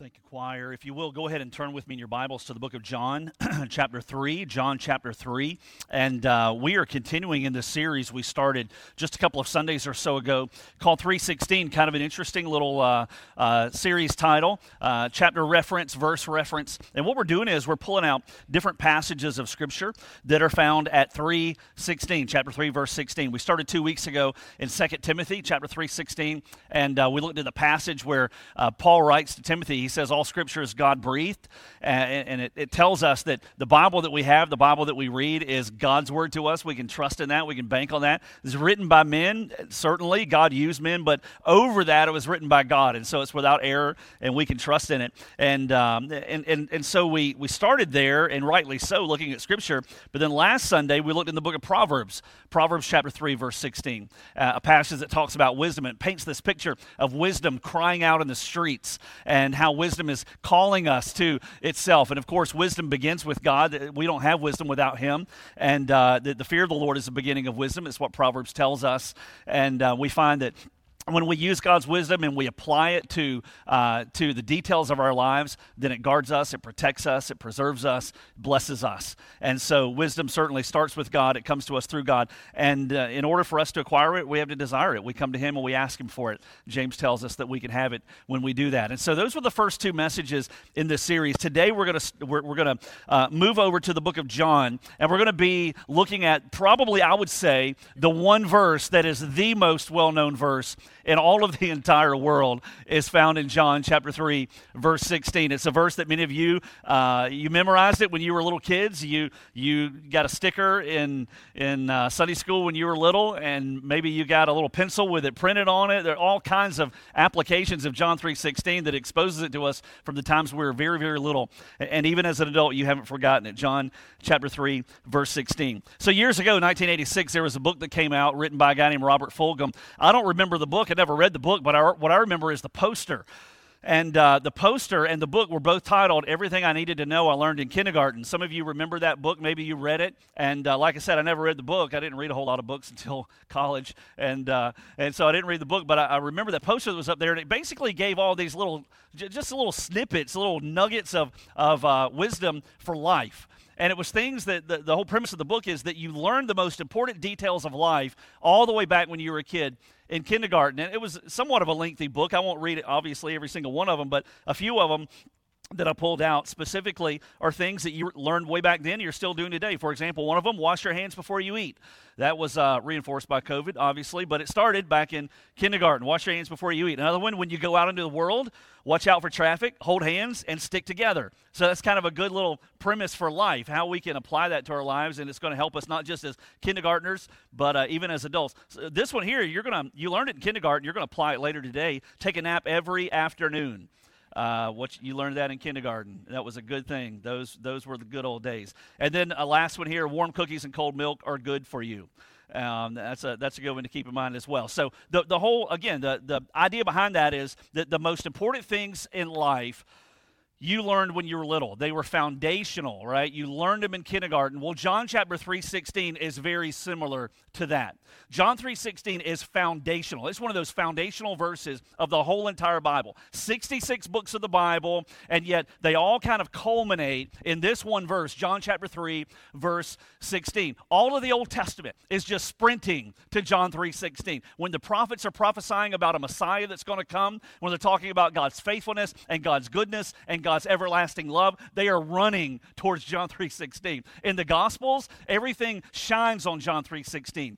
Thank you, choir. If you will, go ahead and turn with me in your Bibles to the book of John, chapter 3. John, chapter 3. And uh, we are continuing in this series we started just a couple of Sundays or so ago called 316. Kind of an interesting little uh, uh, series title, uh, chapter reference, verse reference. And what we're doing is we're pulling out different passages of Scripture that are found at 316, chapter 3, verse 16. We started two weeks ago in 2 Timothy, chapter 316. And uh, we looked at the passage where uh, Paul writes to Timothy says all scripture is God breathed. And, and it, it, tells us that the Bible that we have, the Bible that we read, is God's word to us. We can trust in that. We can bank on that. It's written by men. Certainly, God used men, but over that, it was written by God. And so it's without error, and we can trust in it. And, um, and, and, and so we, we started there, and rightly so, looking at scripture. But then last Sunday, we looked in the book of Proverbs, Proverbs chapter 3, verse 16, uh, a passage that talks about wisdom. It paints this picture of wisdom crying out in the streets and how wisdom is calling us to itself. And of course, wisdom begins with God. We don't have wisdom without Him. And uh, the, the, fear of the Lord is the beginning of wisdom. It's what Proverbs tells us. And uh, we find that when we use God's wisdom and we apply it to, uh, to the details of our lives, then it guards us, it protects us, it preserves us, blesses us. And so, wisdom certainly starts with God. It comes to us through God. And uh, in order for us to acquire it, we have to desire it. We come to Him and we ask Him for it. James tells us that we can have it when we do that. And so, those were the first two messages in this series. Today, we're going to we're, we're going to uh, move over to the book of John, and we're going to be looking at probably, I would say, the one verse that is the most well known verse in all of the entire world is found in John chapter 3, verse 16. It's a verse that many of you, uh, you memorized it when you were little kids. You, you got a sticker in, in uh, Sunday school when you were little, and maybe you got a little pencil with it printed on it. There are all kinds of applications of John 3.16 that exposes it to us from the times we were very, very little. And even as an adult, you haven't forgotten it. John chapter 3, verse 16. So years ago, 1986, there was a book that came out written by a guy named Robert Fulghum. I don't remember the book. I never read the book, but I, what I remember is the poster. And uh, the poster and the book were both titled Everything I Needed to Know I Learned in Kindergarten. Some of you remember that book. Maybe you read it. And uh, like I said, I never read the book. I didn't read a whole lot of books until college. And, uh, and so I didn't read the book, but I, I, remember that poster that was up there. And it basically gave all these little, just little snippets, little nuggets of, of uh, wisdom for life. And it was things that the, the whole premise of the book is that you learn the most important details of life all the way back when you were a kid in kindergarten. And it was somewhat of a lengthy book. I won't read it, obviously, every single one of them, but a few of them that I pulled out specifically are things that you learned way back then you're still doing today. For example, one of them, wash your hands before you eat. That was uh, reinforced by COVID, obviously, but it started back in kindergarten. Wash your hands before you eat. Another one, when you go out into the world, watch out for traffic, hold hands, and stick together. So that's kind of a good little premise for life, how we can apply that to our lives, and it's going to help us not just as kindergartners, but uh, even as adults. So this one here, you're going to you learned it in kindergarten. You're going to apply it later today. Take a nap every afternoon. Uh, what you learned that in kindergarten. That was a good thing. Those those were the good old days. And then a last one here: warm cookies and cold milk are good for you. Um, that's a that's a good one to keep in mind as well. So the the whole again the the idea behind that is that the most important things in life you learned when you were little. They were foundational, right? You learned them in kindergarten. Well, John chapter 3:16 is very similar to that. John 3:16 is foundational. It's one of those foundational verses of the whole entire Bible. 66 books of the Bible, and yet they all kind of culminate in this one verse, John chapter 3, verse 16. All of the Old Testament is just sprinting to John 3:16. When the prophets are prophesying about a Messiah that's going to come, when they're talking about God's faithfulness and God's goodness and God's everlasting love, they are running towards John 3:16. In the Gospels, everything shines on John 3:16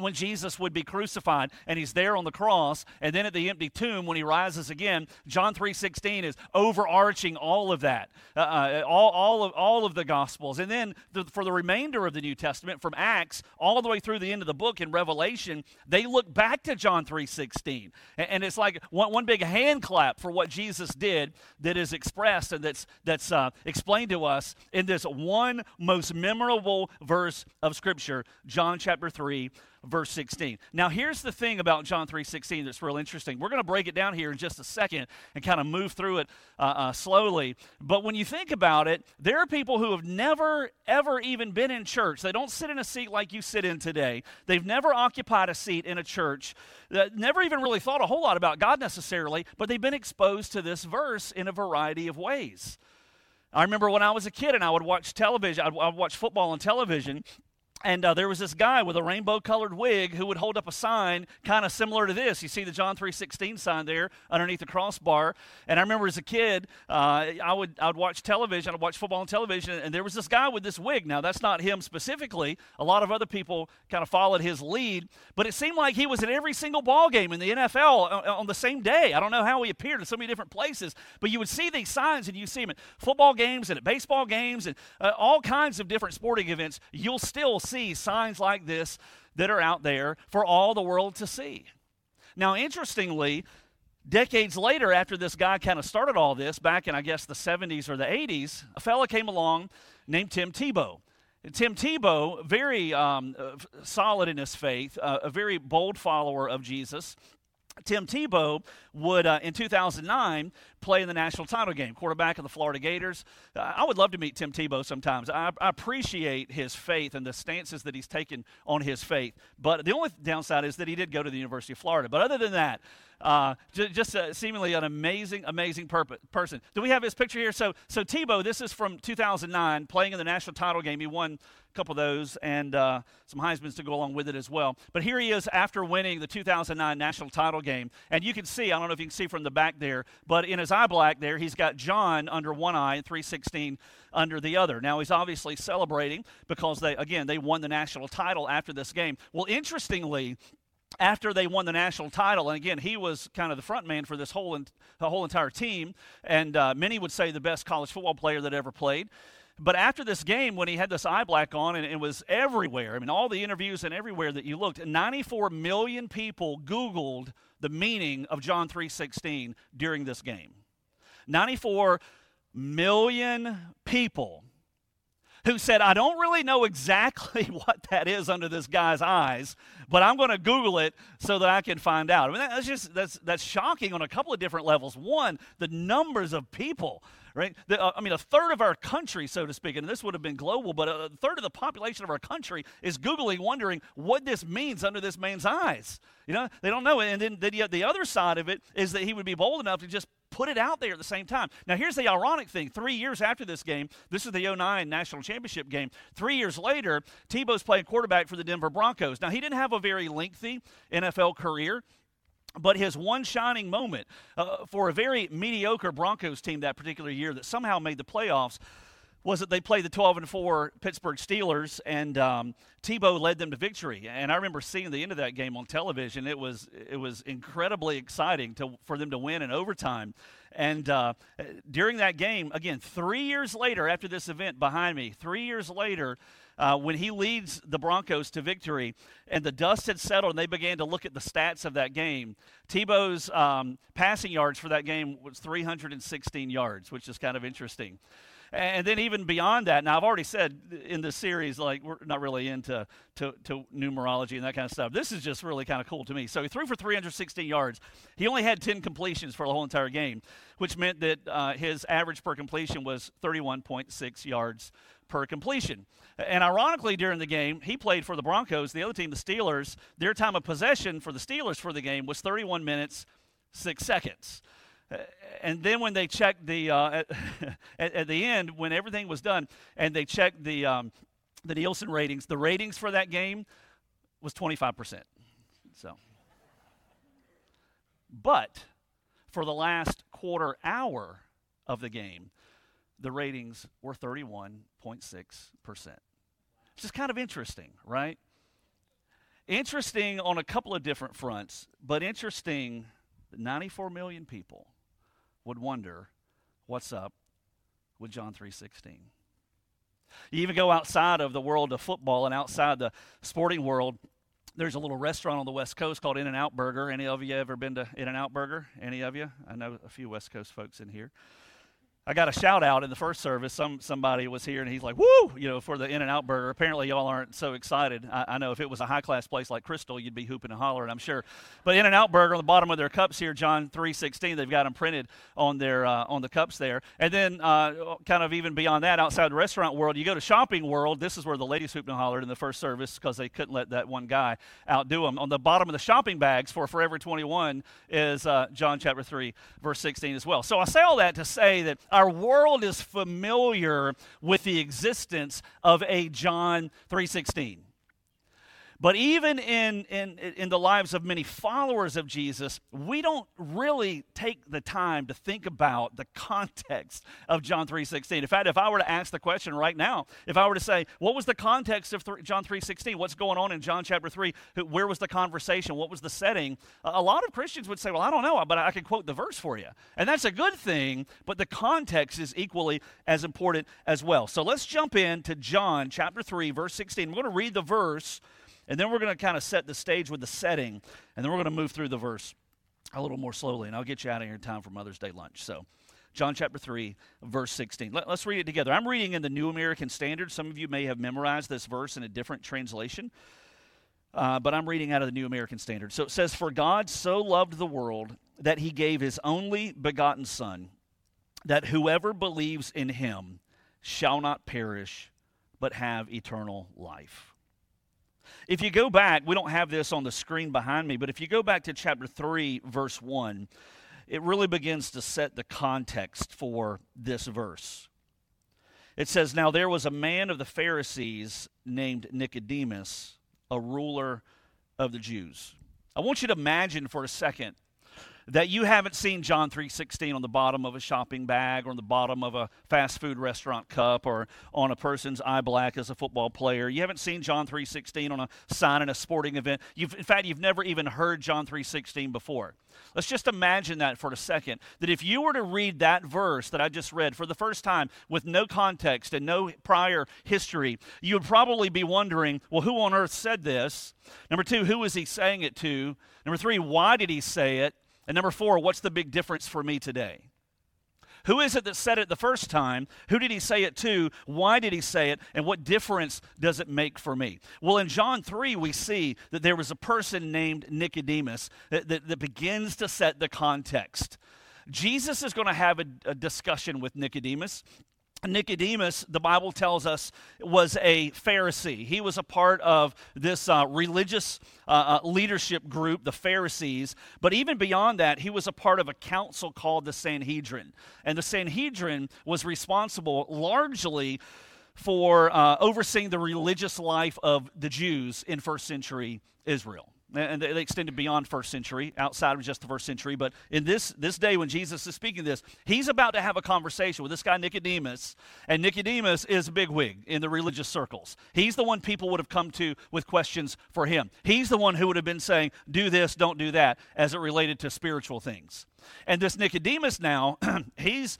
when Jesus would be crucified and he's there on the cross and then at the empty tomb when he rises again John 3:16 is overarching all of that uh, uh, all, all of all of the gospels. And then the, for the remainder of the New Testament from Acts all the way through the end of the book in Revelation they look back to John 3:16 and, and, it's like one, one big hand clap for what Jesus did that is expressed and that's that's uh, explained to us in this one most memorable verse of scripture John chapter 3 verse 16. Now, here's the thing about John 3:16 that's real interesting. We're going to break it down here in just a second and kind of move through it uh, uh, slowly. But when you think about it, there are people who have never, ever even been in church. They don't sit in a seat like you sit in today. They've never occupied a seat in a church. That never even really thought a whole lot about God necessarily, but they've been exposed to this verse in a variety of ways. I remember when I was a kid and I would watch television, I'd, I'd watch football on television, and uh, there was this guy with a rainbow colored wig who would hold up a sign kind of similar to this. You see the John 3:16 sign there underneath the crossbar. And I remember as a kid, uh, I would I would watch television, I'd watch football on television, and there was this guy with this wig. Now that's not him specifically. A lot of other people kind of followed his lead, but it seemed like he was at every single ball game in the NFL on, on the same day. I don't know how he appeared in so many different places, but you would see these signs and you see him at football games and at baseball games and uh, all kinds of different sporting events. You'll still see signs like this that are out there for all the world to see. Now, interestingly, decades later, after this guy kind of started all this, back in, I guess, the 70s or the 80s, a fella came along named Tim Tebow. Tim Tebow, very um, uh, solid in his faith, uh, a very bold follower of Jesus. Tim Tebow would, uh, in 2009, play in the national title game, quarterback of the Florida Gators. Uh, I would love to meet Tim Tebow sometimes. I, I, appreciate his faith and the stances that he's taken on his faith. But the only downside is that he did go to the University of Florida. But other than that, uh, j- just uh, seemingly an amazing, amazing person. Do we have his picture here? So, so Tebow, this is from 2009, playing in the national title game. He won a couple of those and uh, some Heisman's to go along with it as well. But here he is after winning the 2009 national title game, and you can see. I don't know if you can see from the back there, but in his eye black there, he's got John under one eye and 316 under the other. Now he's obviously celebrating because they again they won the national title after this game. Well, interestingly after they won the national title, and again, he was kind of the front man for this whole, the whole entire team, and uh, many would say the best college football player that ever played. But after this game, when he had this eye black on and it was everywhere, I mean, all the interviews and everywhere that you looked, 94 million people Googled the meaning of John 3.16 during this game. 94 million people who said, I don't really know exactly what that is under this guy's eyes, but I'm going to Google it so that I can find out. I mean, that's just that's that's shocking on a couple of different levels. One, the numbers of people right? The, uh, I mean, a third of our country, so to speak, and this would have been global, but a third of the population of our country is Googling, wondering what this means under this man's eyes. You know, they don't know. It. And then, then the other side of it is that he would be bold enough to just put it out there at the same time. Now, here's the ironic thing. Three years after this game, this is the 09 National Championship game. Three years later, Tebow's playing quarterback for the Denver Broncos. Now, he didn't have a very lengthy NFL career. But his one shining moment uh, for a very mediocre Broncos team that particular year that somehow made the playoffs was that they played the 12 and 4 Pittsburgh Steelers, and um, Tebow led them to victory. And I remember seeing the end of that game on television. It was it was incredibly exciting to, for them to win in overtime. And uh, during that game, again, three years later, after this event behind me, three years later, uh, when he leads the Broncos to victory, and the dust had settled, and they began to look at the stats of that game. Tebow's um, passing yards for that game was 316 yards, which is kind of interesting. And then even beyond that, now I've already said in this series, like we're not really into to, to numerology and that kind of stuff. This is just really kind of cool to me. So he threw for 316 yards. He only had 10 completions for the whole entire game, which meant that uh, his average per completion was 31.6 yards per completion. And ironically, during the game, he played for the Broncos. The other team, the Steelers, their time of possession for the Steelers for the game was 31 minutes, six seconds and then when they checked the uh, at, at, the end when everything was done and they checked the um, the Nielsen ratings, the ratings for that game was 25%. So, but for the last quarter hour of the game, the ratings were 31.6%. Which is kind of interesting, right? Interesting on a couple of different fronts, but interesting 94 million people would wonder what's up with John 3:16. You even go outside of the world of football and outside the sporting world. There's a little restaurant on the West Coast called In and Out Burger. Any of you ever been to In and Out Burger? Any of you? I know a few West Coast folks in here. I got a shout out in the first service. Some somebody was here and he's like, "Woo!" You know, for the In and Out Burger. Apparently, y'all aren't so excited. I, I know if it was a high class place like Krystal, you'd be hooping and hollering. I'm sure. But In and Out Burger on the bottom of their cups here, John three sixteen. They've got them printed on their uh, on the cups there. And then, uh, kind of even beyond that, outside the restaurant world, you go to Shopping World. This is where the ladies hooped and hollered in the first service because they couldn't let that one guy outdo them. On the bottom of the shopping bags for Forever 21 is uh, John chapter three verse 16 as well. So I say all that to say that our world is familiar with the existence of a John 3:16. But even in, in, in the lives of many followers of Jesus, we don't really take the time to think about the context of John 3.16. In fact, if I were to ask the question right now, if I were to say, what was the context of John 3.16? What's going on in John chapter 3? Where was the conversation? What was the setting? A lot of Christians would say, well, I don't know, but I can quote the verse for you. And that's a good thing, but the context is equally as important as well. So let's jump into John chapter 3, verse 16. We're going to read the verse and then we're going to kind of set the stage with the setting, and then we're going to move through the verse a little more slowly, and I'll get you out of here in time for Mother's Day lunch. So, John chapter 3, verse 16. Let, us read it together. I'm reading in the New American Standard. Some of you may have memorized this verse in a different translation, uh, but I'm reading out of the New American Standard. So it says, For God so loved the world that he gave his only begotten Son, that whoever believes in him shall not perish, but have eternal life. If you go back, we don't have this on the screen behind me, but if you go back to chapter 3, verse 1, it really begins to set the context for this verse. It says, Now there was a man of the Pharisees named Nicodemus, a ruler of the Jews. I want you to imagine for a second that you haven't seen John 3:16 on the bottom of a shopping bag or on the bottom of a fast food restaurant cup or on a person's eye black as a football player. You haven't seen John 3:16 on a sign in a sporting event. You've, in fact, you've never even heard John 3:16 before. Let's just imagine that for a second. That if you were to read that verse that I just read for the first time with no context and no prior history, you would probably be wondering, well, who on earth said this? Number two, who is he saying it to? Number three, why did he say it? And number four, what's the big difference for me today? Who is it that said it the first time? Who did he say it to? Why did he say it? And what difference does it make for me? Well, in John 3, we see that there was a person named Nicodemus that, that, that begins to set the context. Jesus is going to have a, a discussion with Nicodemus. Nicodemus, the Bible tells us, was a Pharisee. He was a part of this uh, religious uh, uh, leadership group, the Pharisees. But even beyond that, he was a part of a council called the Sanhedrin. And the Sanhedrin was responsible largely for uh, overseeing the religious life of the Jews in first century Israel and they extended beyond first century outside of just the first century. But in this this day when jesus is speaking this he's about to have a conversation with this guy nicodemus. And nicodemus is a bigwig in the religious circles. He's the one people would have come to with questions for him. He's the one who would have been saying do this don't do that as it related to spiritual things. And this nicodemus now he's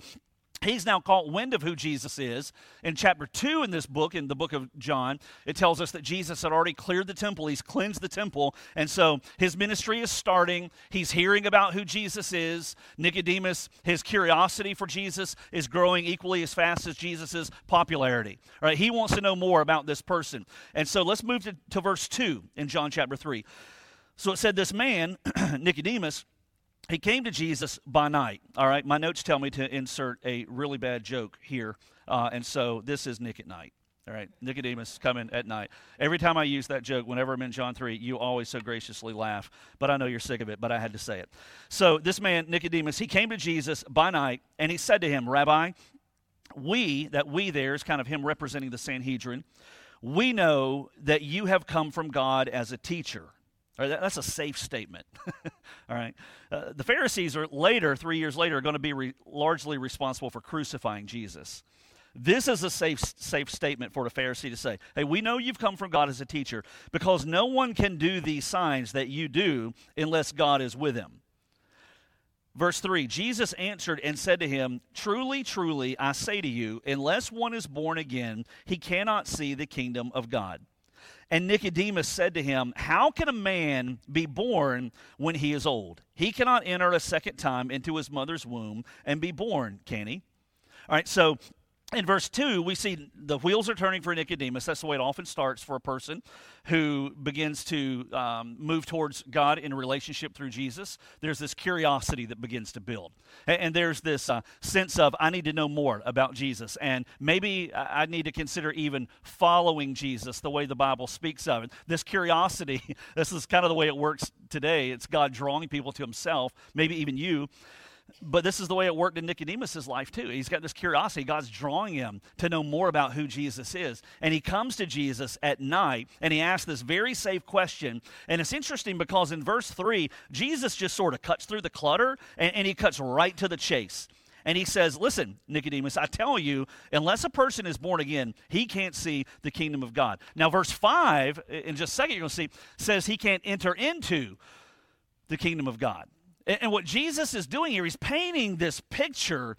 He's now caught wind of who Jesus is. In chapter 2 in this book, in the book of John, it tells us that Jesus had already cleared the temple. He's cleansed the temple. And so his ministry is starting. He's hearing about who Jesus is. Nicodemus, his curiosity for Jesus is growing equally as fast as Jesus' popularity. Right? He wants to know more about this person. And so let's move to, to verse 2 in John chapter 3. So it said, This man, Nicodemus, he came to Jesus by night. All right, my notes tell me to insert a really bad joke here, uh, and so this is Nick at night. All right, Nicodemus coming at night. Every time I use that joke, whenever I'm in John 3, you always so graciously laugh. But I know you're sick of it, but I had to say it. So this man, Nicodemus, he came to Jesus by night, and he said to him, Rabbi, we, that we there is kind of him representing the Sanhedrin, we know that you have come from God as a teacher that's a safe statement. All right. Uh, the Pharisees are later, three years later, are going to be re- largely responsible for crucifying Jesus. This is a safe, safe statement for a Pharisee to say, Hey, we know you've come from God as a teacher because no one can do these signs that you do unless God is with him. Verse 3 Jesus answered and said to him, Truly, truly, I say to you, unless one is born again, he cannot see the kingdom of God. And Nicodemus said to him, How can a man be born when he is old? He cannot enter a second time into his mother's womb and be born, can he? All right, so in verse 2, we see the wheels are turning for Nicodemus. That's the way it often starts for a person who begins to um, move towards God in a relationship through Jesus. There's this curiosity that begins to build. And, and there's this uh, sense of, I need to know more about Jesus. And maybe I need to consider even following Jesus the way the Bible speaks of it. This curiosity, this is kind of the way it works today. It's God drawing people to Himself, maybe even you. But this is the way it worked in Nicodemus' life, too. He's got this curiosity. God's drawing him to know more about who Jesus is. And he comes to Jesus at night and he asks this very safe question. And it's interesting because in verse 3, Jesus just sort of cuts through the clutter and, and he cuts right to the chase. And he says, Listen, Nicodemus, I tell you, unless a person is born again, he can't see the kingdom of God. Now, verse 5, in just a second, you're going to see, says he can't enter into the kingdom of God. And what Jesus is doing here, he's painting this picture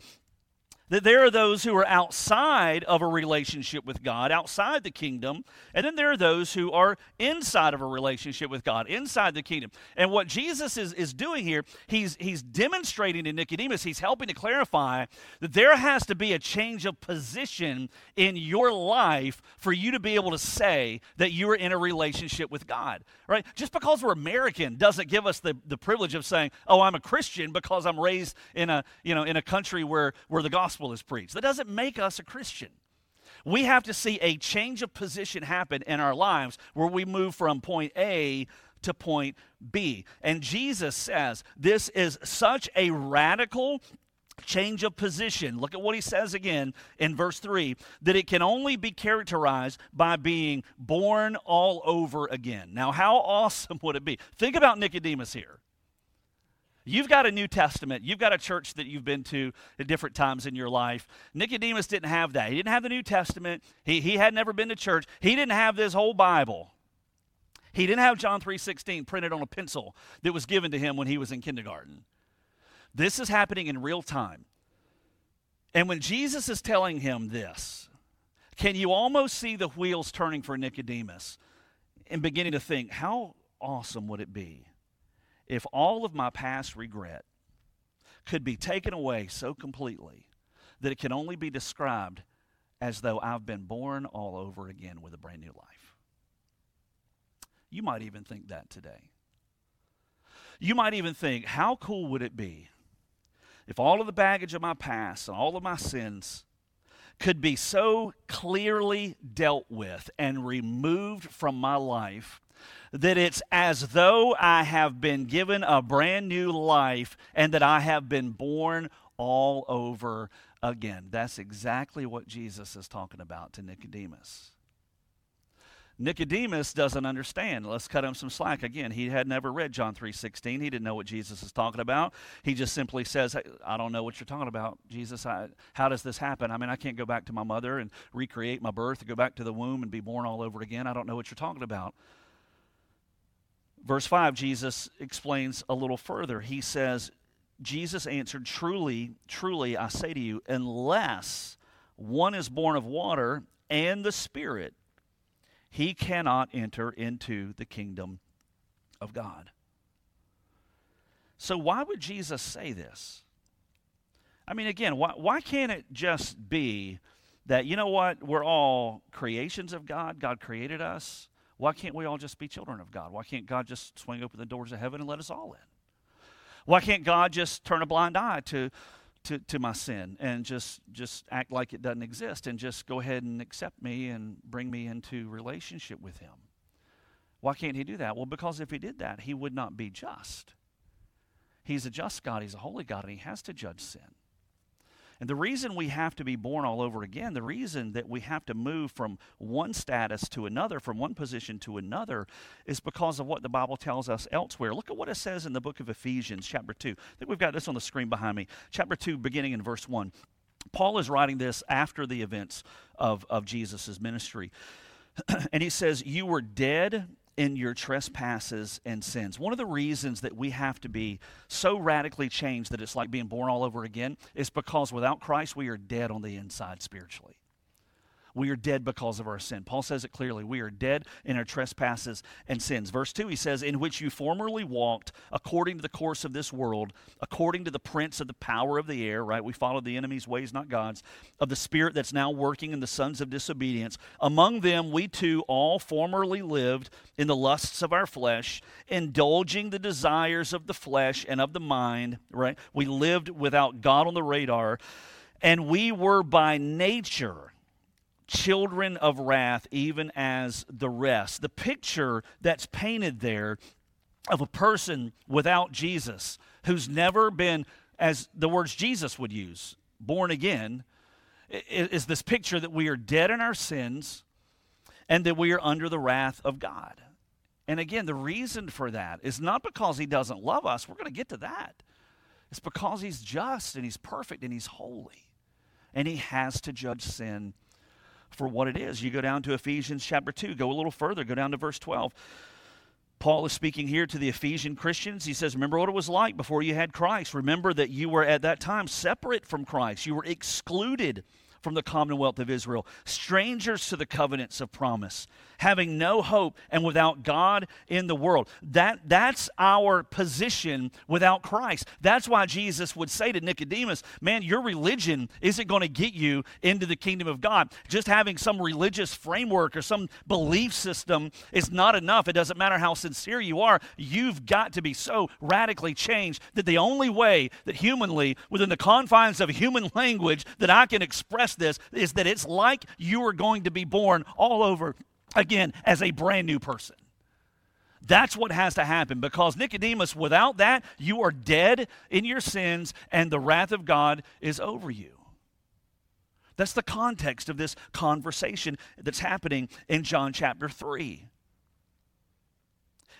that there are those who are outside of a relationship with God, outside the kingdom, and then there are those who are inside of a relationship with God, inside the kingdom. And what Jesus is, is doing here, he's, he's demonstrating to Nicodemus, he's helping to clarify that there has to be a change of position in your life for you to be able to say that you are in a relationship with God, right? Just because we're American doesn't give us the, the privilege of saying, oh, I'm a Christian because I'm raised in a, you know, in a country where, where the gospel gospel is preached. That doesn't make us a Christian. We have to see a change of position happen in our lives where we move from point A to point B. And Jesus says this is such a radical change of position. Look at what he says again in verse 3 that it can only be characterized by being born all over again. Now, how awesome would it be? Think about Nicodemus here. You've got a New Testament. You've got a church that you've been to at different times in your life. Nicodemus didn't have that. He didn't have the New Testament. He, he had never been to church. He didn't have this whole Bible. He didn't have John 3:16 printed on a pencil that was given to him when he was in kindergarten. This is happening in real time. And when Jesus is telling him this, can you almost see the wheels turning for Nicodemus and beginning to think, how awesome would it be if all of my past regret could be taken away so completely that it can only be described as though I've been born all over again with a brand new life. You might even think that today. You might even think, how cool would it be if all of the baggage of my past and all of my sins could be so clearly dealt with and removed from my life that it's as though I have been given a brand new life and that I have been born all over again. That's exactly what Jesus is talking about to Nicodemus. Nicodemus doesn't understand. Let's cut him some slack. Again, he had never read John 3:16. He didn't know what Jesus is talking about. He just simply says, "I don't know what you're talking about, Jesus. I, how does this happen? I mean, I can't go back to my mother and recreate my birth, go back to the womb and be born all over again. I don't know what you're talking about." Verse 5, Jesus explains a little further. He says, Jesus answered, Truly, truly, I say to you, unless one is born of water and the Spirit, he cannot enter into the kingdom of God. So, why would Jesus say this? I mean, again, why, why can't it just be that, you know what, we're all creations of God? God created us. Why can't we all just be children of God? Why can't God just swing open the doors of heaven and let us all in? Why can't God just turn a blind eye to, to, to my sin and just, just act like it doesn't exist and just go ahead and accept me and bring me into relationship with Him? Why can't He do that? Well, because if He did that, He would not be just. He's a just God, He's a holy God, and He has to judge sin. And the reason we have to be born all over again, the reason that we have to move from one status to another, from one position to another, is because of what the Bible tells us elsewhere. Look at what it says in the book of Ephesians, chapter 2. I think we've got this on the screen behind me. Chapter 2, beginning in verse 1. Paul is writing this after the events of, of Jesus' ministry. and he says, You were dead in your trespasses and sins. One of the reasons that we have to be so radically changed that it's like being born all over again is because without Christ, we are dead on the inside spiritually. We are dead because of our sin. Paul says it clearly. We are dead in our trespasses and sins. Verse 2, he says, In which you formerly walked according to the course of this world, according to the prince of the power of the air, right? We followed the enemy's ways, not God's, of the spirit that's now working in the sons of disobedience. Among them, we too all formerly lived in the lusts of our flesh, indulging the desires of the flesh and of the mind, right? We lived without God on the radar, and we were by nature children of wrath, even as the rest. The picture that's painted there of a person without Jesus who's never been, as the words Jesus would use, born again, is this picture that we are dead in our sins and that we are under the wrath of God. And again, the reason for that is not because he doesn't love us. We're going to get to that. It's because he's just and he's perfect and he's holy. And he has to judge sin for what it is. You go down to Ephesians chapter 2, go a little further, go down to verse 12. Paul is speaking here to the Ephesian Christians. He says, Remember what it was like before you had Christ. Remember that you were at that time separate from Christ. You were excluded from the commonwealth of Israel, strangers to the covenants of promise, having no hope and without God in the world. That, that's our position without Christ. That's why Jesus would say to Nicodemus, Man, your religion isn't going to get you into the kingdom of God. Just having some religious framework or some belief system is not enough. It doesn't matter how sincere you are, you've got to be so radically changed that the only way that humanly, within the confines of human language, that I can express this is that it's like you are going to be born all over again as a brand new person. That's what has to happen because Nicodemus, without that, you are dead in your sins and the wrath of God is over you. That's the context of this conversation that's happening in John chapter 3.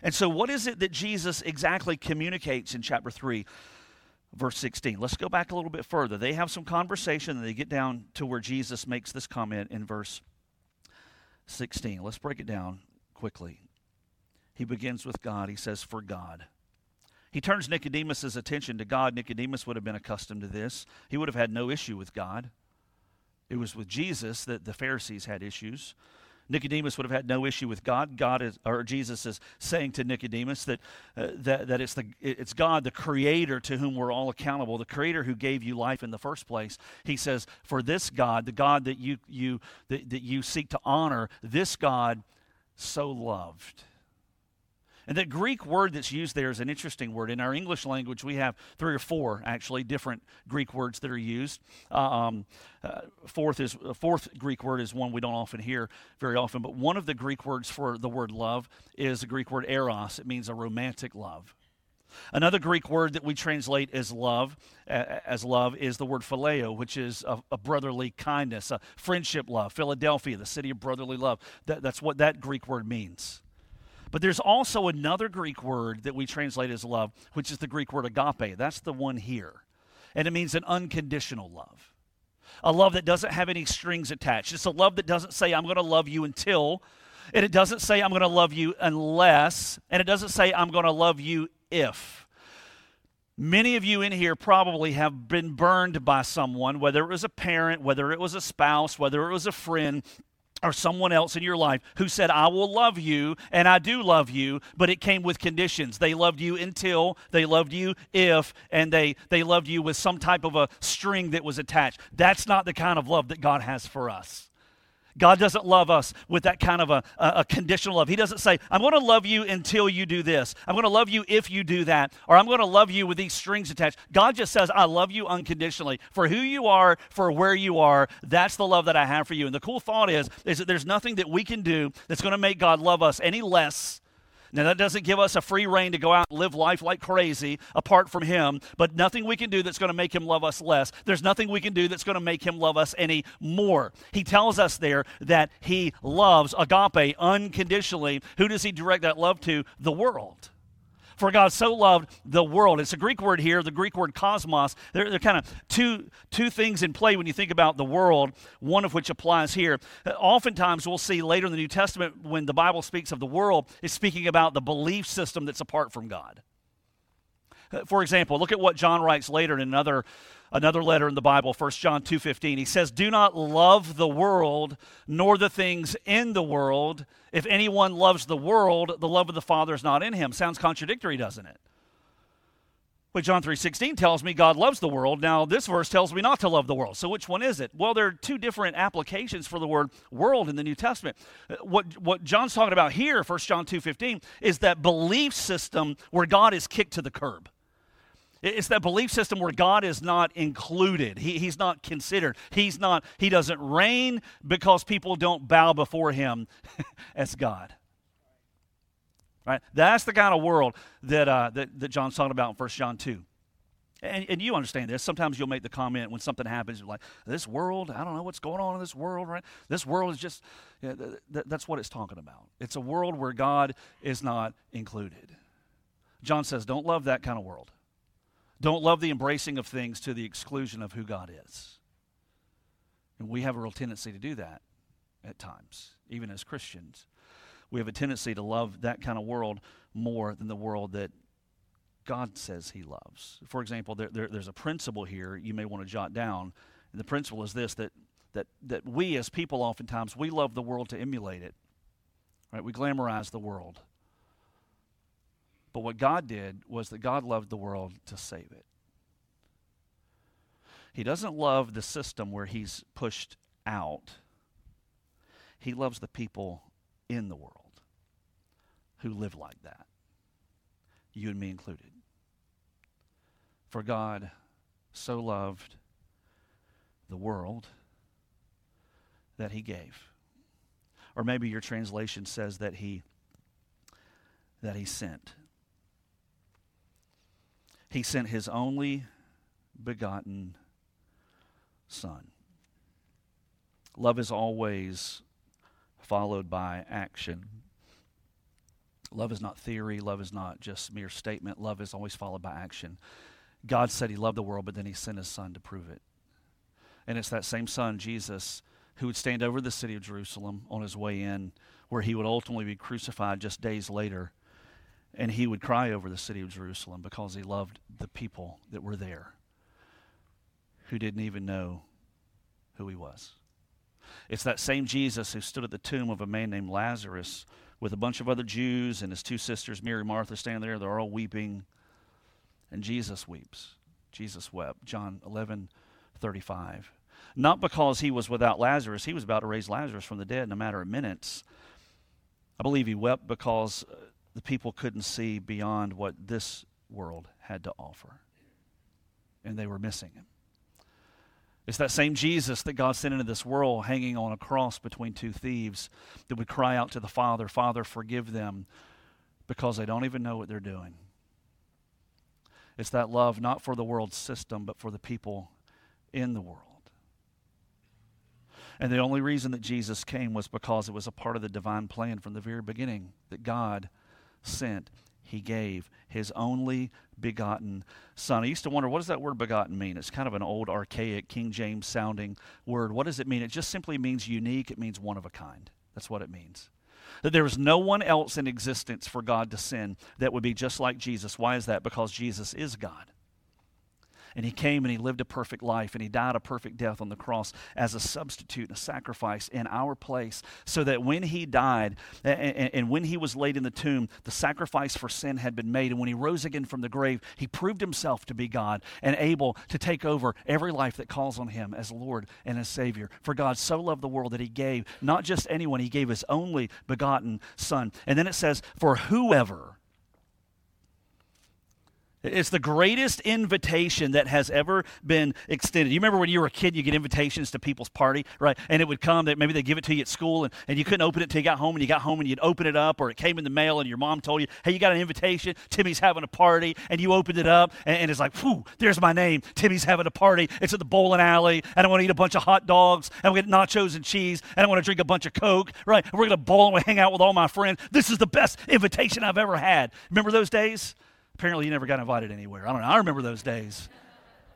And so, what is it that Jesus exactly communicates in chapter 3? Verse 16. Let's go back a little bit further. They have some conversation and they get down to where Jesus makes this comment in verse 16. Let's break it down quickly. He begins with God. He says, For God. He turns Nicodemus' attention to God. Nicodemus would have been accustomed to this. He would have had no issue with God. It was with Jesus that the Pharisees had issues. Nicodemus would have had no issue with God. God is, or Jesus is saying to Nicodemus that, uh, that, that it's, the, it's God, the creator, to whom we're all accountable, the creator who gave you life in the first place. He says, For this God, the God that you, you, that, that you seek to honor, this God so loved and that Greek word that's used there is an interesting word. In our English language, we have three or four actually different Greek words that are used. Uh, um, uh, fourth is uh, fourth Greek word is one we don't often hear very often, but one of the Greek words for the word love is the Greek word eros. It means a romantic love. Another Greek word that we translate as love, as love, is the word phileo, which is a, a brotherly kindness, a friendship love. Philadelphia, the city of brotherly love. That, that's what that Greek word means. But there's also another Greek word that we translate as love, which is the Greek word agape. That's the one here. And it means an unconditional love. A love that doesn't have any strings attached. It's a love that doesn't say, I'm going to love you until, and it doesn't say, I'm going to love you unless, and it doesn't say, I'm going to love you if. Many of you in here probably have been burned by someone, whether it was a parent, whether it was a spouse, whether it was a friend, or someone else in your life who said, I will love you, and I do love you, but it came with conditions. They loved you until, they loved you if, and they, they loved you with some type of a string that was attached. That's not the kind of love that God has for us. God doesn't love us with that kind of a, a, conditional love. He doesn't say, I'm going to love you until you do this. I'm going to love you if you do that. Or I'm going to love you with these strings attached. God just says, I love you unconditionally. For who you are, for where you are, that's the love that I have for you. And the cool thought is, is that there's nothing that we can do that's going to make God love us any less now, that doesn't give us a free rein to go out and live life like crazy apart from Him, but nothing we can do that's going to make Him love us less. There's nothing we can do that's going to make Him love us any more. He tells us there that He loves agape unconditionally. Who does He direct that love to? The world. For God so loved the world. It's a Greek word here, the Greek word cosmos. There, are kind of two, two things in play when you think about the world, one of which applies here. Uh, oftentimes, we'll see later in the New Testament when the Bible speaks of the world, it's speaking about the belief system that's apart from God. Uh, for example, look at what John writes later in another another letter in the Bible, 1 John 2:15. He says, "Do not love the world nor the things in the world. If anyone loves the world, the love of the Father is not in him." Sounds contradictory, doesn't it? But John 3:16 tells me God loves the world. Now this verse tells me not to love the world. So which one is it? Well, there are two different applications for the word world in the New Testament. Uh, what what John's talking about here, 1 John 2:15, is that belief system where God is kicked to the curb. It's that belief system where God is not included. He, he's not considered. He's not, he doesn't reign because people don't bow before him as God. Right? That's the kind of world that, uh, that, that John's talking about in 1 John 2. And, and, you understand this. Sometimes you'll make the comment when something happens, like, this world, I don't know what's going on in this world, right? This world is just, th- th- that's what it's talking about. It's a world where God is not included. John says, don't love that kind of world. Don't love the embracing of things to the exclusion of who God is. And we have a real tendency to do that at times, even as Christians. We have a tendency to love that kind of world more than the world that God says He loves. For example, there, there, there's a principle here you may want to jot down. And the principle is this that, that, that we as people oftentimes, we love the world to emulate it. Right? We glamorize the world. But what God did was that God loved the world to save it. He doesn't love the system where he's pushed out. He loves the people in the world who live like that, you and me included. For God so loved the world that he gave. Or maybe your translation says that he that he sent. He sent his only begotten Son. Love is always followed by action. Love is not theory. Love is not just mere statement. Love is always followed by action. God said he loved the world, but then he sent his son to prove it. And it's that same son, Jesus, who would stand over the city of Jerusalem on his way in, where he would ultimately be crucified just days later and he would cry over the city of Jerusalem because he loved the people that were there who didn't even know who he was. It's that same Jesus who stood at the tomb of a man named Lazarus with a bunch of other Jews and his two sisters, Mary and Martha, standing there. They're all weeping. And Jesus weeps. Jesus wept. John 11, 35. Not because he was without Lazarus, he was about to raise Lazarus from the dead in a matter of minutes. I believe he wept because uh, the people couldn't see beyond what this world had to offer. And they were missing him. It's that same Jesus that God sent into this world hanging on a cross between two thieves that would cry out to the Father, Father, forgive them because they don't even know what they're doing. It's that love not for the world's system, but for the people in the world. And the only reason that Jesus came was because it was a part of the divine plan from the very beginning that God sent, he gave his only begotten son. I used to wonder, what does that word begotten mean? It's kind of an old, archaic, King James sounding word. What does it mean? It just simply means unique, it means one of a kind. That's what it means. That there is no one else in existence for God to send that would be just like Jesus. Why is that? Because Jesus is God. And he came and he lived a perfect life and he died a perfect death on the cross as a substitute, and a sacrifice in our place, so that when he died and, and, when he was laid in the tomb, the sacrifice for sin had been made. And when he rose again from the grave, he proved himself to be God and able to take over every life that calls on him as Lord and as Savior. For God so loved the world that he gave not just anyone, he gave his only begotten Son. And then it says, For whoever it's the greatest invitation that has ever been extended. You remember when you were a kid, you get invitations to people's party, right? And it would come that maybe they give it to you at school and, and you couldn't open it until you got home and you got home and you'd open it up or it came in the mail and your mom told you, hey, you got an invitation. Timmy's having a party. And you opened it up and, and it's like, whew, there's my name. Timmy's having a party. It's at the bowling alley and I want to eat a bunch of hot dogs and we get nachos and cheese and I want to drink a bunch of Coke, right? And we're going to bowl and we hang out with all my friends. This is the best invitation I've ever had. Remember those days? Apparently, you never got invited anywhere. I don't know. I remember those days.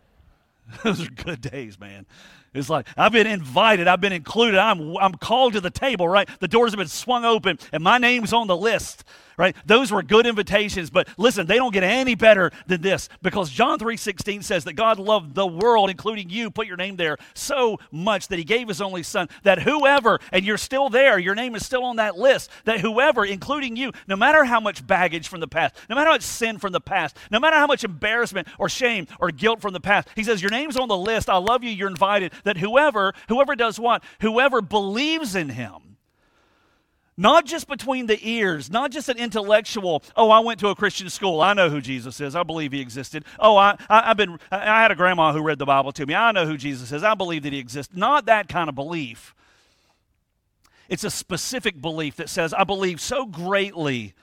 those are good days, man. It's like, I've been invited, I've been included, I'm, I'm called to the table, right? The doors have been swung open, and my name's on the list right? Those were good invitations, but listen, they don't get any better than this because John 3:16 says that God loved the world, including you, put your name there, so much that he gave his only son, that whoever, and you're still there, your name is still on that list, that whoever, including you, no matter how much baggage from the past, no matter how much sin from the past, no matter how much embarrassment or shame or guilt from the past, he says, Your name's on the list. I love you, you're invited. That whoever, whoever does what? Whoever believes in him not just between the ears, not just an intellectual, oh, I went to a Christian school. I know who Jesus is. I believe he existed. Oh, I, I, have been, I had a grandma who read the Bible to me. I know who Jesus is. I believe that he exists. Not that kind of belief. It's a specific belief that says, I believe so greatly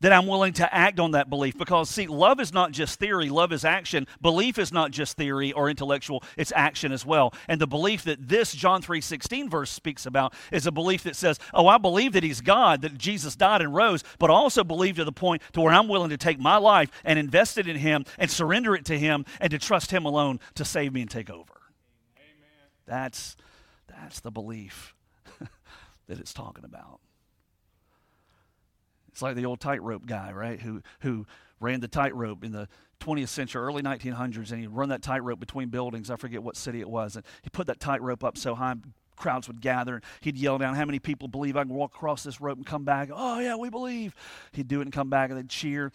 that I'm willing to act on that belief. Because, see, love is not just theory, love is action. Belief is not just theory or intellectual, it's action as well. And the belief that this John 3.16 verse speaks about is a belief that says, oh, I believe that he's God, that Jesus died and rose, but I also believe to the point to where I'm willing to take my life and invest it in him and surrender it to him and to trust him alone to save me and take over. Amen. That's, that's the belief that it's talking about. It's like the old tightrope guy, right? Who who ran the tightrope in the 20th century, early 1900s, and he'd run that tightrope between buildings. I forget what city it was, and he put that tightrope up so high crowds would gather. And he'd yell down, How many people believe I can walk across this rope and come back? Oh, yeah, we believe. He'd do it and come back, and they'd cheer.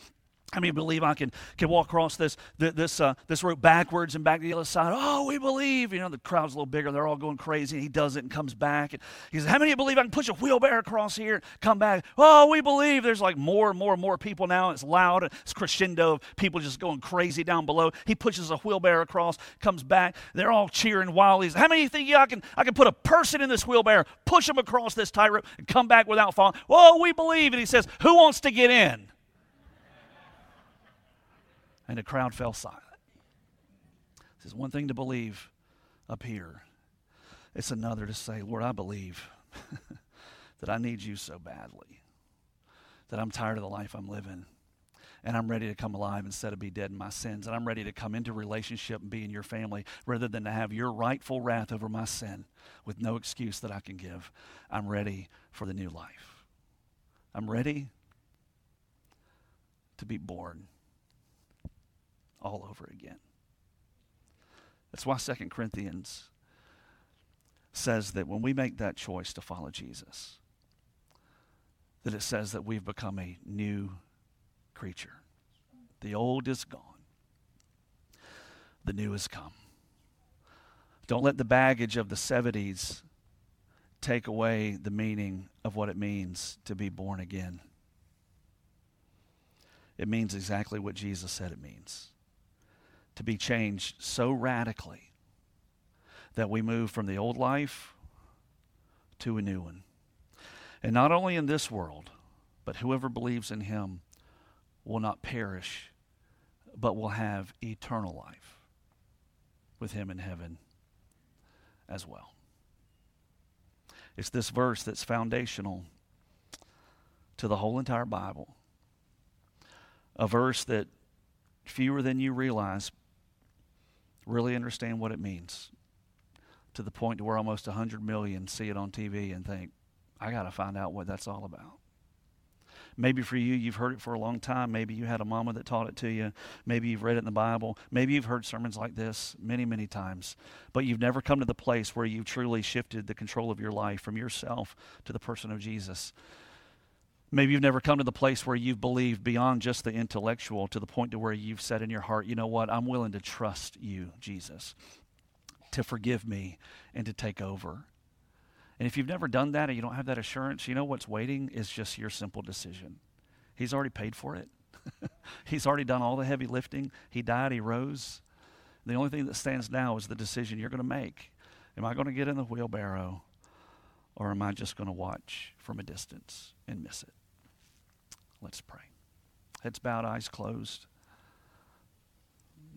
How many believe I can, can walk across this this uh, this rope backwards and back to the other side? Oh, we believe. You know, the crowd's a little bigger. They're all going crazy. He does it and comes back. And he says, How many believe I can push a wheelbarrow across here, come back? Oh, we believe. There's like more and more and more people now. It's loud. It's crescendo of people just going crazy down below. He pushes a wheelbarrow across, comes back. They're all cheering wildly. How many think yeah, I can I can put a person in this wheelbarrow, push them across this tightrope, and come back without falling? Oh, we believe. And he says, Who wants to get in? And the crowd fell silent. This is one thing to believe up here, it's another to say, Lord, I believe that I need you so badly, that I'm tired of the life I'm living. And I'm ready to come alive instead of be dead in my sins. And I'm ready to come into relationship and be in your family rather than to have your rightful wrath over my sin with no excuse that I can give. I'm ready for the new life. I'm ready to be born all over again. That's why Second Corinthians says that when we make that choice to follow Jesus, that it says that we've become a new creature. The old is gone, the new has come. Don't let the baggage of the 70s take away the meaning of what it means to be born again. It means exactly what Jesus said it means to be changed so radically that we move from the old life to a new one. And not only in this world, but whoever believes in him will not perish, but will have eternal life with him in heaven as well. It's this verse that's foundational to the whole entire Bible. A verse that fewer than you realize really understand what it means to the point to where almost 100 million see it on TV and think, I got to find out what that's all about. Maybe for you, you've heard it for a long time. Maybe you had a mama that taught it to you. Maybe you've read it in the Bible. Maybe you've heard sermons like this many, many times. But you've never come to the place where you've truly shifted the control of your life from yourself to the person of Jesus. Maybe you've never come to the place where you've believed beyond just the intellectual to the point to where you've said in your heart, you know what, I'm willing to trust you, Jesus, to forgive me and to take over. And if you've never done that and you don't have that assurance, you know what's waiting is just your simple decision. He's already paid for it. He's already done all the heavy lifting. He died, he rose. The only thing that stands now is the decision you're going to make. Am I going to get in the wheelbarrow or am I just going to watch from a distance and miss it? Let's pray. Heads bowed, eyes closed.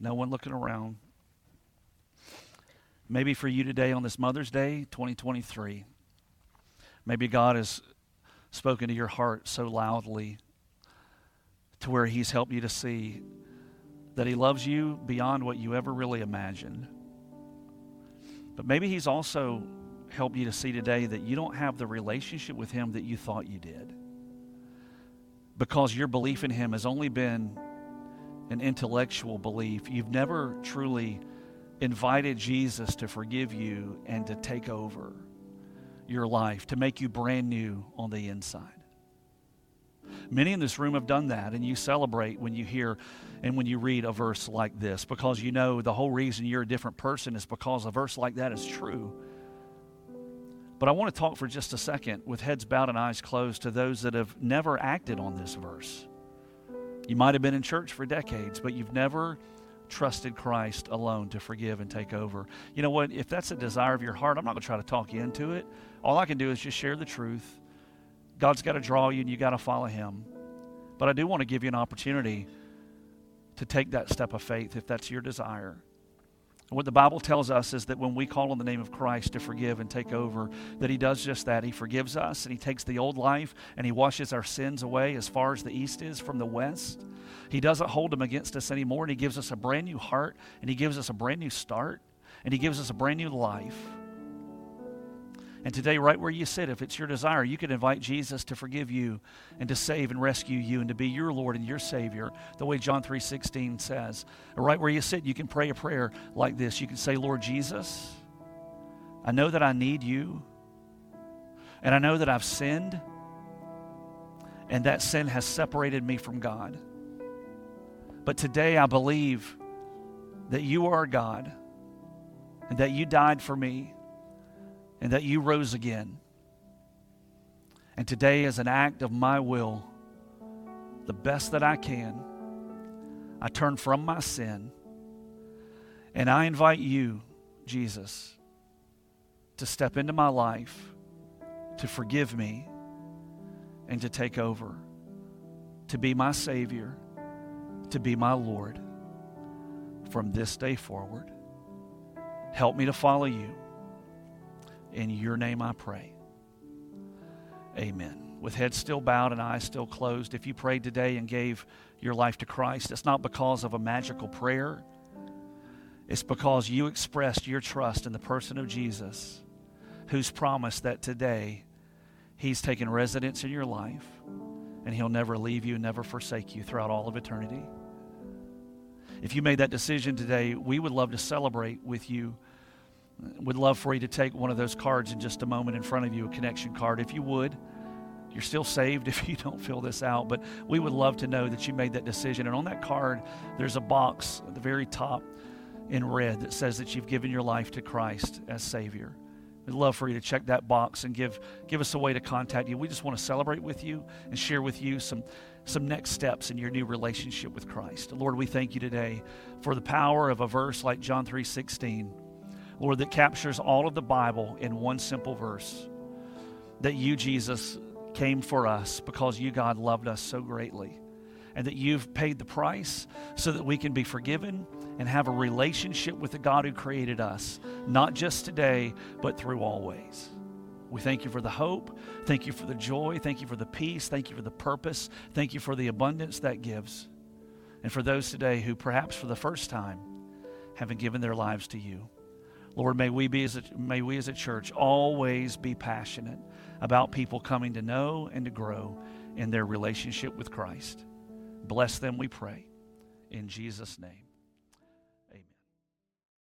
No one looking around. Maybe for you today on this Mother's Day 2023, maybe God has spoken to your heart so loudly to where He's helped you to see that He loves you beyond what you ever really imagined. But maybe He's also helped you to see today that you don't have the relationship with Him that you thought you did. Because your belief in Him has only been an intellectual belief. You've never truly invited Jesus to forgive you and to take over your life, to make you brand new on the inside. Many in this room have done that, and you celebrate when you hear and when you read a verse like this because you know the whole reason you're a different person is because a verse like that is true. But I want to talk for just a second with heads bowed and eyes closed to those that have never acted on this verse. You might have been in church for decades, but you've never trusted Christ alone to forgive and take over. You know what? If that's a desire of your heart, I'm not going to try to talk you into it. All I can do is just share the truth. God's got to draw you and you got to follow Him. But I do want to give you an opportunity to take that step of faith if that's your desire. What the Bible tells us is that when we call on the name of Christ to forgive and take over, that He does just that. He forgives us and He takes the old life and He washes our sins away as far as the east is from the west. He doesn't hold them against us anymore and He gives us a brand new heart and He gives us a brand new start and He gives us a brand new life. And today, right where you sit, if it's your desire, you can invite Jesus to forgive you and to save and rescue you and to be your Lord and your Savior, the way John 3.16 says. Right where you sit, you can pray a prayer like this. You can say, Lord Jesus, I know that I need you, and I know that I've sinned, and that sin has separated me from God. But today I believe that you are God and that you died for me and that you rose again. And today, as an act of my will, the best that I can, I turn from my sin and I invite you, Jesus, to step into my life, to forgive me, and to take over, to be my Savior, to be my Lord from this day forward. Help me to follow you. In your name I pray. Amen. With heads still bowed and eyes still closed, if you prayed today and gave your life to Christ, it's not because of a magical prayer. It's because you expressed your trust in the person of Jesus, who's promised that today He's taken residence in your life and He'll never leave you, never forsake you throughout all of eternity. If you made that decision today, we would love to celebrate with you would love for you to take one of those cards in just a moment in front of you, a connection card. If you would, you're still saved if you don't fill this out, but we would love to know that you made that decision. And on that card, there's a box at the very top in red that says that you've given your life to Christ as Savior. We'd love for you to check that box and give, give us a way to contact you. We just want to celebrate with you and share with you some, some next steps in your new relationship with Christ. Lord, we thank you today for the power of a verse like John 3 16 Lord, that captures all of the Bible in one simple verse that you, Jesus, came for us because you, God, loved us so greatly. And that you've paid the price so that we can be forgiven and have a relationship with the God who created us, not just today, but through always. We thank you for the hope. Thank you for the joy. Thank you for the peace. Thank you for the purpose. Thank you for the abundance that gives. And for those today who perhaps for the first time haven't given their lives to you. Lord, may we, be as a, may we as a church always be passionate about people coming to know and to grow in their relationship with Christ. Bless them, we pray. In Jesus' name.